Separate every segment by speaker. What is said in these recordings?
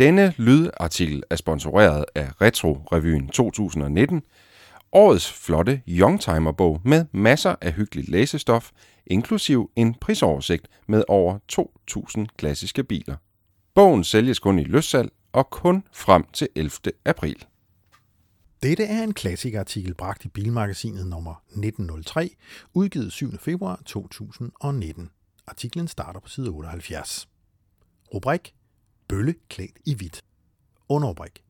Speaker 1: Denne lydartikel er sponsoreret af Retro Revyen 2019, årets flotte Youngtimer-bog med masser af hyggeligt læsestof, inklusiv en prisoversigt med over 2.000 klassiske biler. Bogen sælges kun i løssalg og kun frem til 11. april.
Speaker 2: Dette er en klassikartikel bragt i Bilmagasinet nummer 1903, udgivet 7. februar 2019. Artiklen starter på side 78. Rubrik Bølle klædt i hvidt. Underbrik.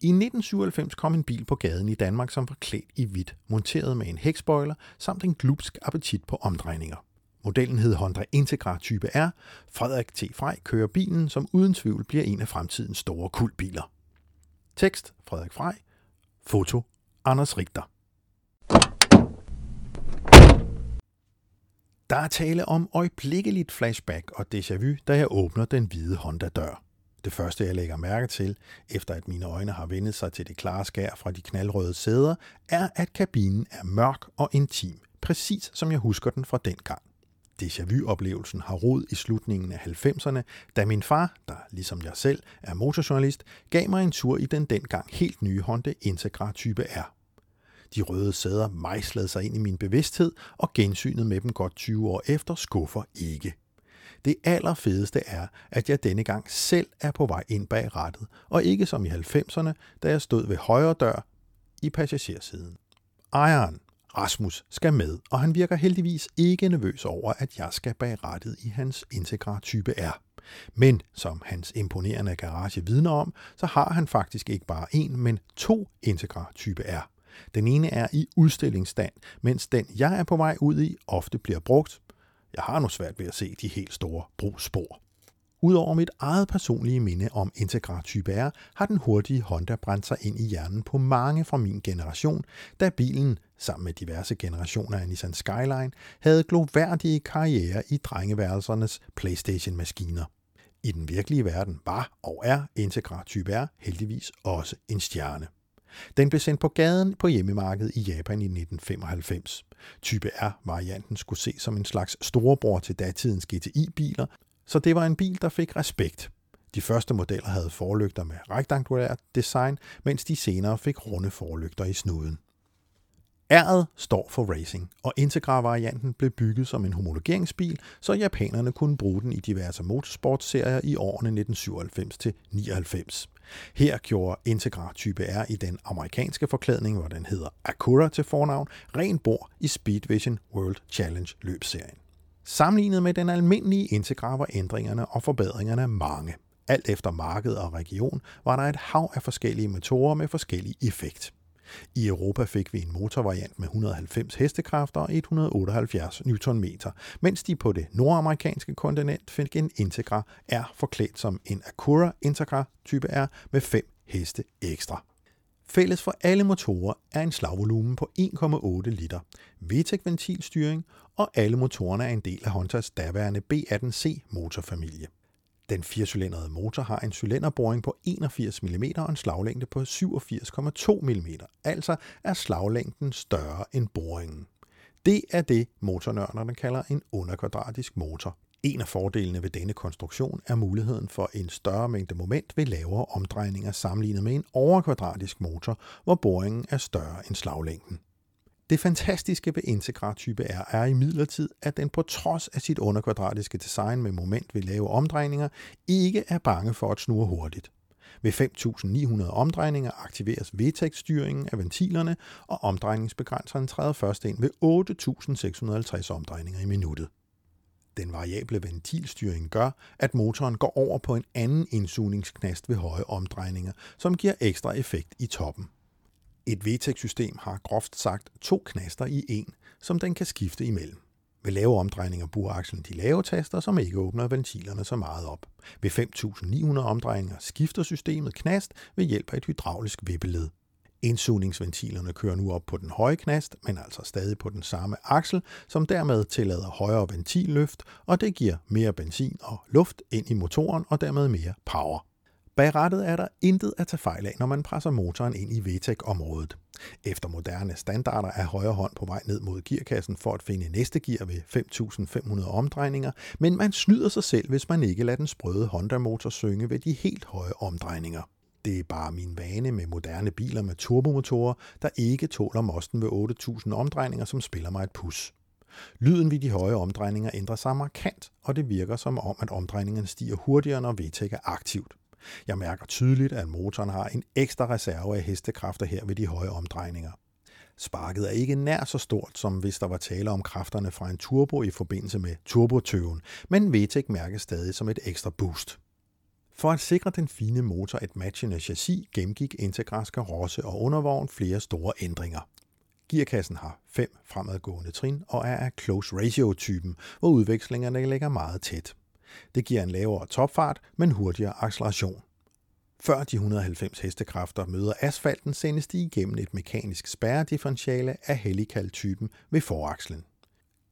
Speaker 2: i 1997 kom en bil på gaden i Danmark, som var klædt i hvidt, monteret med en hækspoiler samt en glupsk appetit på omdrejninger. Modellen hed Honda Integra Type R. Frederik T. Frej kører bilen, som uden tvivl bliver en af fremtidens store kulbiler. Tekst Frederik Frej. Foto Anders Richter. Der er tale om øjeblikkeligt flashback og déjà vu, da jeg åbner den hvide Honda-dør. Det første, jeg lægger mærke til, efter at mine øjne har vendt sig til det klare skær fra de knaldrøde sæder, er, at kabinen er mørk og intim, præcis som jeg husker den fra dengang. Déjà vu-oplevelsen har rod i slutningen af 90'erne, da min far, der ligesom jeg selv er motorjournalist, gav mig en tur i den dengang helt nye Honda Integra Type R. De røde sæder mejslede sig ind i min bevidsthed, og gensynet med dem godt 20 år efter skuffer ikke. Det allerfedeste er, at jeg denne gang selv er på vej ind bag rattet, og ikke som i 90'erne, da jeg stod ved højre dør i passagersiden. Ejeren, Rasmus, skal med, og han virker heldigvis ikke nervøs over, at jeg skal bag rattet i hans Integra Type R. Men som hans imponerende garage vidner om, så har han faktisk ikke bare en, men to Integra Type R. Den ene er i udstillingsstand, mens den, jeg er på vej ud i, ofte bliver brugt jeg har nu svært ved at se de helt store brugsspor. Udover mit eget personlige minde om Integra Type R, har den hurtige Honda brændt sig ind i hjernen på mange fra min generation, da bilen, sammen med diverse generationer af Nissan Skyline, havde gloværdige karriere i drengeværelsernes Playstation-maskiner. I den virkelige verden var og er Integra Type R heldigvis også en stjerne. Den blev sendt på gaden på hjemmemarkedet i Japan i 1995. Type R-varianten skulle ses som en slags storebror til datidens GTI-biler, så det var en bil, der fik respekt. De første modeller havde forlygter med rektangulært design, mens de senere fik runde forlygter i snuden. R'et står for racing, og Integra-varianten blev bygget som en homologeringsbil, så japanerne kunne bruge den i diverse motorsportserier i årene 1997-99. Her gjorde Integra Type R i den amerikanske forklædning, hvor den hedder Acura til fornavn, ren bord i Speedvision World Challenge løbsserien. Sammenlignet med den almindelige Integra var ændringerne og forbedringerne mange. Alt efter marked og region var der et hav af forskellige motorer med forskellig effekt. I Europa fik vi en motorvariant med 190 hestekræfter og 178 Nm, mens de på det nordamerikanske kontinent fik en Integra R forklædt som en Acura Integra type R med 5 heste ekstra. Fælles for alle motorer er en slagvolumen på 1,8 liter, VTEC-ventilstyring, og alle motorerne er en del af Hondas daværende B18C motorfamilie. Den firecylindrede motor har en cylinderboring på 81 mm og en slaglængde på 87,2 mm, altså er slaglængden større end boringen. Det er det, motornørderne kalder en underkvadratisk motor. En af fordelene ved denne konstruktion er muligheden for en større mængde moment ved lavere omdrejninger sammenlignet med en overkvadratisk motor, hvor boringen er større end slaglængden. Det fantastiske ved integrartype R er i midlertid, at den på trods af sit underkvadratiske design med moment ved lave omdrejninger, ikke er bange for at snurre hurtigt. Ved 5.900 omdrejninger aktiveres VTEC-styringen af ventilerne, og omdrejningsbegrænseren træder først ind ved 8.650 omdrejninger i minuttet. Den variable ventilstyring gør, at motoren går over på en anden indsugningsknast ved høje omdrejninger, som giver ekstra effekt i toppen. Et VTEC-system har groft sagt to knaster i en, som den kan skifte imellem. Ved lave omdrejninger bruger akslen de lave taster, som ikke åbner ventilerne så meget op. Ved 5.900 omdrejninger skifter systemet knast ved hjælp af et hydraulisk vippeled. Indsugningsventilerne kører nu op på den høje knast, men altså stadig på den samme aksel, som dermed tillader højere ventilløft, og det giver mere benzin og luft ind i motoren og dermed mere power. Bag rattet er der intet at tage fejl af, når man presser motoren ind i VTEC-området. Efter moderne standarder er højre hånd på vej ned mod gearkassen for at finde næste gear ved 5.500 omdrejninger, men man snyder sig selv, hvis man ikke lader den sprøde Honda-motor synge ved de helt høje omdrejninger. Det er bare min vane med moderne biler med turbomotorer, der ikke tåler mosten ved 8.000 omdrejninger, som spiller mig et pus. Lyden ved de høje omdrejninger ændrer sig markant, og det virker som om, at omdrejningerne stiger hurtigere, når VTEC er aktivt. Jeg mærker tydeligt, at motoren har en ekstra reserve af hestekræfter her ved de høje omdrejninger. Sparket er ikke nær så stort, som hvis der var tale om kræfterne fra en turbo i forbindelse med turbotøven, men VTEC mærkes stadig som et ekstra boost. For at sikre den fine motor et matchende chassis, gennemgik Integras karosse og undervogn flere store ændringer. Gearkassen har fem fremadgående trin og er af close ratio-typen, hvor udvekslingerne ligger meget tæt. Det giver en lavere topfart, men hurtigere acceleration. Før de 190 hestekræfter møder asfalten, sendes de igennem et mekanisk spærredifferentiale af helikaltypen ved forakslen.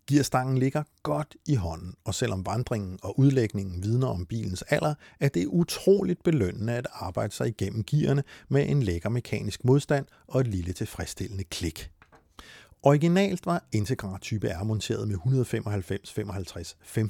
Speaker 2: Gearstangen ligger godt i hånden, og selvom vandringen og udlægningen vidner om bilens alder, er det utroligt belønnende at arbejde sig igennem gearne med en lækker mekanisk modstand og et lille tilfredsstillende klik. Originalt var Integra Type R monteret med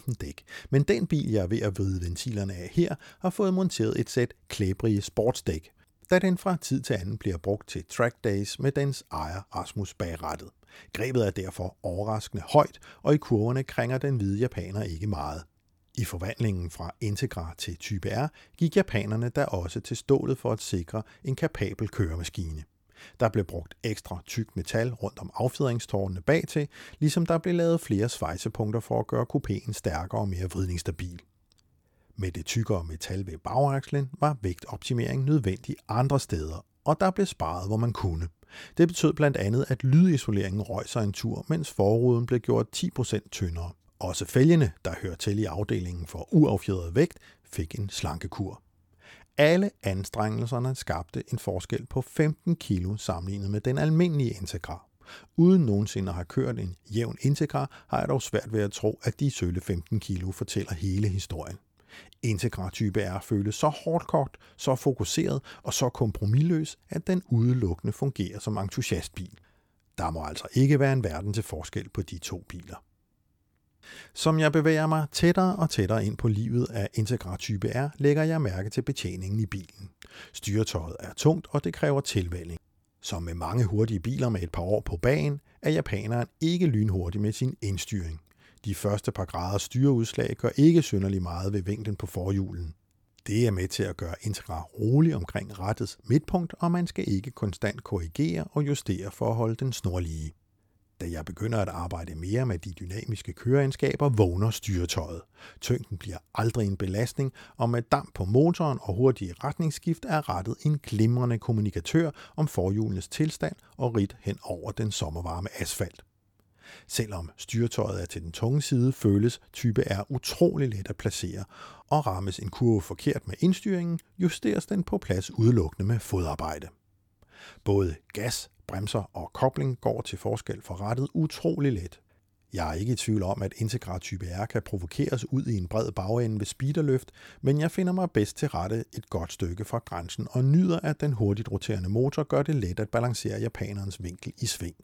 Speaker 2: 195-55-15 dæk, men den bil, jeg er ved at vride ventilerne af her, har fået monteret et sæt klæbrige sportsdæk, da den fra tid til anden bliver brugt til track days med dens ejer Rasmus bagrettet. Grebet er derfor overraskende højt, og i kurverne krænger den hvide japaner ikke meget. I forvandlingen fra Integra til Type R gik japanerne da også til stålet for at sikre en kapabel køremaskine. Der blev brugt ekstra tyk metal rundt om affjedringstårnene bagtil, ligesom der blev lavet flere svejsepunkter for at gøre kupéen stærkere og mere vridningsstabil. Med det tykkere metal ved bagakslen var vægtoptimering nødvendig andre steder, og der blev sparet, hvor man kunne. Det betød blandt andet, at lydisoleringen røg sig en tur, mens forruden blev gjort 10% tyndere. Også fælgene, der hører til i afdelingen for uaffjedret vægt, fik en slankekur. Alle anstrengelserne skabte en forskel på 15 kilo sammenlignet med den almindelige Integra. Uden nogensinde at have kørt en jævn Integra, har jeg dog svært ved at tro, at de sølle 15 kilo fortæller hele historien. Integra Type R føles så hårdkogt, så fokuseret og så kompromilløs, at den udelukkende fungerer som entusiastbil. Der må altså ikke være en verden til forskel på de to biler. Som jeg bevæger mig tættere og tættere ind på livet af Integra Type R, lægger jeg mærke til betjeningen i bilen. Styretøjet er tungt, og det kræver tilvælling. Som med mange hurtige biler med et par år på bagen, er japaneren ikke lynhurtig med sin indstyring. De første par grader styreudslag gør ikke synderlig meget ved vinklen på forhjulen. Det er med til at gøre Integra rolig omkring rettets midtpunkt, og man skal ikke konstant korrigere og justere for at holde den snorlige. Da jeg begynder at arbejde mere med de dynamiske køreegenskaber, vågner styretøjet. Tyngden bliver aldrig en belastning, og med damp på motoren og hurtige retningsskift er rettet en glimrende kommunikatør om forhjulenes tilstand og rit hen over den sommervarme asfalt. Selvom styretøjet er til den tunge side, føles type R utrolig let at placere, og rammes en kurve forkert med indstyringen, justeres den på plads udelukkende med fodarbejde. Både gas, bremser og kobling går til forskel for rettet utrolig let. Jeg er ikke i tvivl om, at Integra Type R kan provokeres ud i en bred bagende ved speederløft, men jeg finder mig bedst til rette et godt stykke fra grænsen og nyder, at den hurtigt roterende motor gør det let at balancere japanerens vinkel i sving.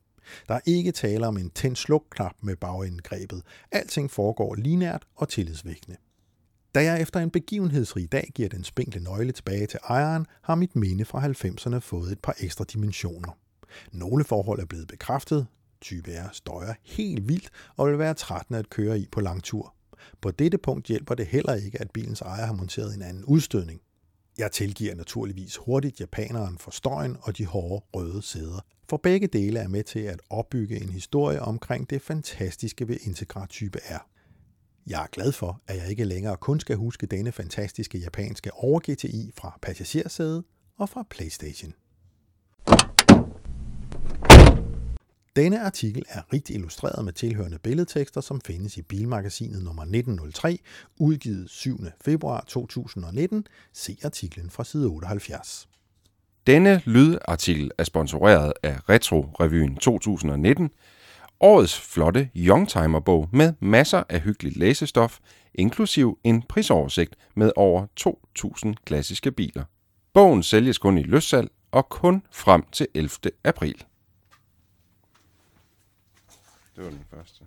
Speaker 2: Der er ikke tale om en tændt slukknap med bagindgrebet. Alting foregår linært og tillidsvækkende. Da jeg efter en begivenhedsrig dag giver den spinkle nøgle tilbage til ejeren, har mit minde fra 90'erne fået et par ekstra dimensioner. Nogle forhold er blevet bekræftet. Type R støjer helt vildt og vil være trættende at køre i på lang tur. På dette punkt hjælper det heller ikke, at bilens ejer har monteret en anden udstødning. Jeg tilgiver naturligvis hurtigt japaneren for støjen og de hårde røde sæder, for begge dele er med til at opbygge en historie omkring det fantastiske ved Integra Type R. Jeg er glad for, at jeg ikke længere kun skal huske denne fantastiske japanske over GTI fra passagersædet og fra PlayStation. Denne artikel er rigt illustreret med tilhørende billedtekster, som findes i Bilmagasinet nummer 1903, udgivet 7. februar 2019. Se artiklen fra side 78.
Speaker 1: Denne lydartikel er sponsoreret af Retro Revyen 2019 årets flotte Youngtimer-bog med masser af hyggeligt læsestof, inklusiv en prisoversigt med over 2.000 klassiske biler. Bogen sælges kun i løssalg og kun frem til 11. april. Det var den første.